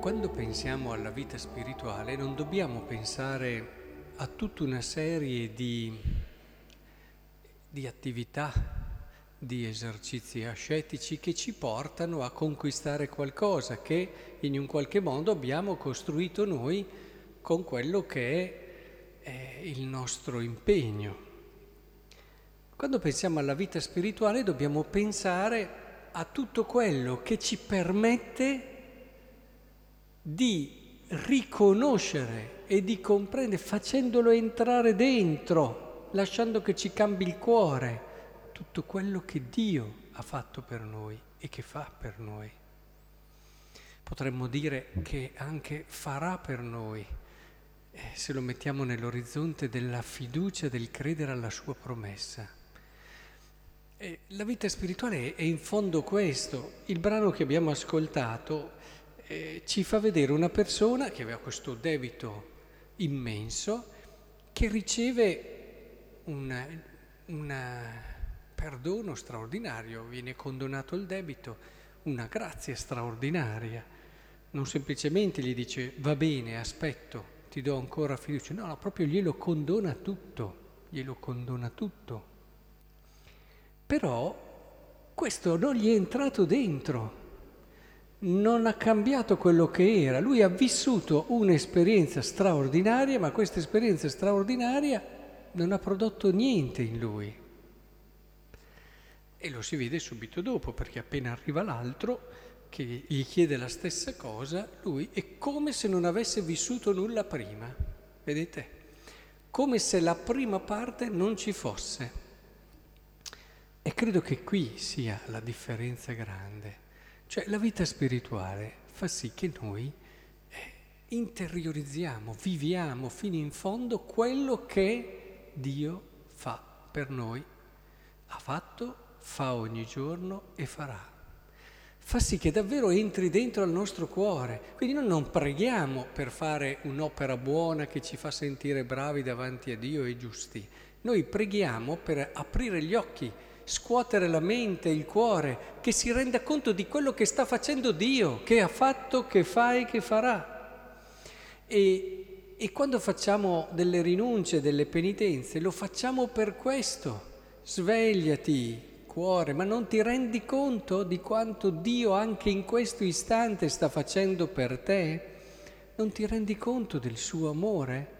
quando pensiamo alla vita spirituale non dobbiamo pensare a tutta una serie di, di attività, di esercizi ascetici che ci portano a conquistare qualcosa che in un qualche modo abbiamo costruito noi con quello che è, è il nostro impegno. Quando pensiamo alla vita spirituale dobbiamo pensare a tutto quello che ci permette di riconoscere e di comprendere, facendolo entrare dentro, lasciando che ci cambi il cuore, tutto quello che Dio ha fatto per noi e che fa per noi. Potremmo dire che anche farà per noi, eh, se lo mettiamo nell'orizzonte della fiducia del credere alla sua promessa. E la vita spirituale è in fondo questo. Il brano che abbiamo ascoltato eh, ci fa vedere una persona che aveva questo debito immenso, che riceve un perdono straordinario, viene condonato il debito, una grazia straordinaria. Non semplicemente gli dice va bene, aspetto, ti do ancora fiducia, no, no, proprio glielo condona tutto, glielo condona tutto. Però questo non gli è entrato dentro, non ha cambiato quello che era, lui ha vissuto un'esperienza straordinaria, ma questa esperienza straordinaria non ha prodotto niente in lui. E lo si vede subito dopo, perché appena arriva l'altro che gli chiede la stessa cosa, lui è come se non avesse vissuto nulla prima. Vedete? Come se la prima parte non ci fosse. E credo che qui sia la differenza grande. Cioè la vita spirituale fa sì che noi eh, interiorizziamo, viviamo fino in fondo quello che Dio fa per noi, ha fatto, fa ogni giorno e farà. Fa sì che davvero entri dentro al nostro cuore. Quindi noi non preghiamo per fare un'opera buona che ci fa sentire bravi davanti a Dio e giusti. Noi preghiamo per aprire gli occhi scuotere la mente, il cuore, che si renda conto di quello che sta facendo Dio, che ha fatto, che fa e che farà. E, e quando facciamo delle rinunce, delle penitenze, lo facciamo per questo. Svegliati, cuore, ma non ti rendi conto di quanto Dio anche in questo istante sta facendo per te? Non ti rendi conto del suo amore?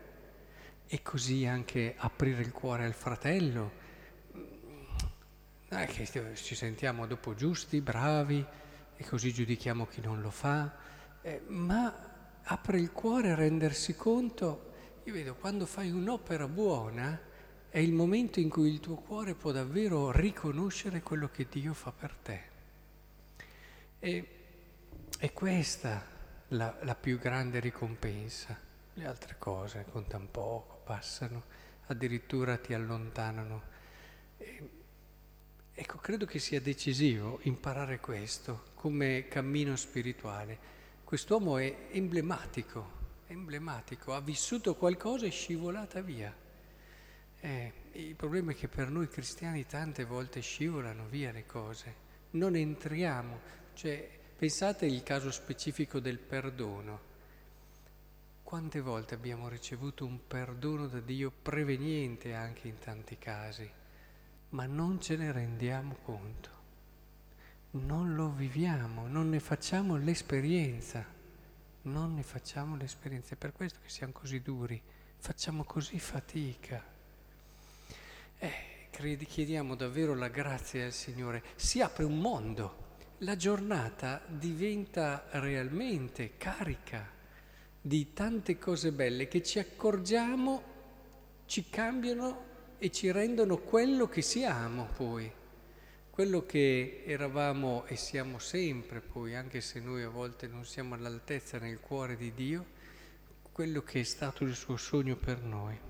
E così anche aprire il cuore al fratello, è che ci sentiamo dopo giusti, bravi e così giudichiamo chi non lo fa, eh, ma apre il cuore a rendersi conto, io vedo quando fai un'opera buona è il momento in cui il tuo cuore può davvero riconoscere quello che Dio fa per te. E è questa la, la più grande ricompensa. Le altre cose contano poco, passano, addirittura ti allontanano. E, Ecco, credo che sia decisivo imparare questo come cammino spirituale. Quest'uomo è emblematico, emblematico, ha vissuto qualcosa e scivolata via. Eh, il problema è che per noi cristiani tante volte scivolano via le cose, non entriamo, cioè pensate al caso specifico del perdono. Quante volte abbiamo ricevuto un perdono da Dio preveniente anche in tanti casi? Ma non ce ne rendiamo conto, non lo viviamo, non ne facciamo l'esperienza, non ne facciamo l'esperienza. È per questo che siamo così duri, facciamo così fatica. Eh, chiediamo davvero la grazia del Signore, si apre un mondo, la giornata diventa realmente carica di tante cose belle che ci accorgiamo, ci cambiano e ci rendono quello che siamo poi, quello che eravamo e siamo sempre poi, anche se noi a volte non siamo all'altezza nel cuore di Dio, quello che è stato il suo sogno per noi.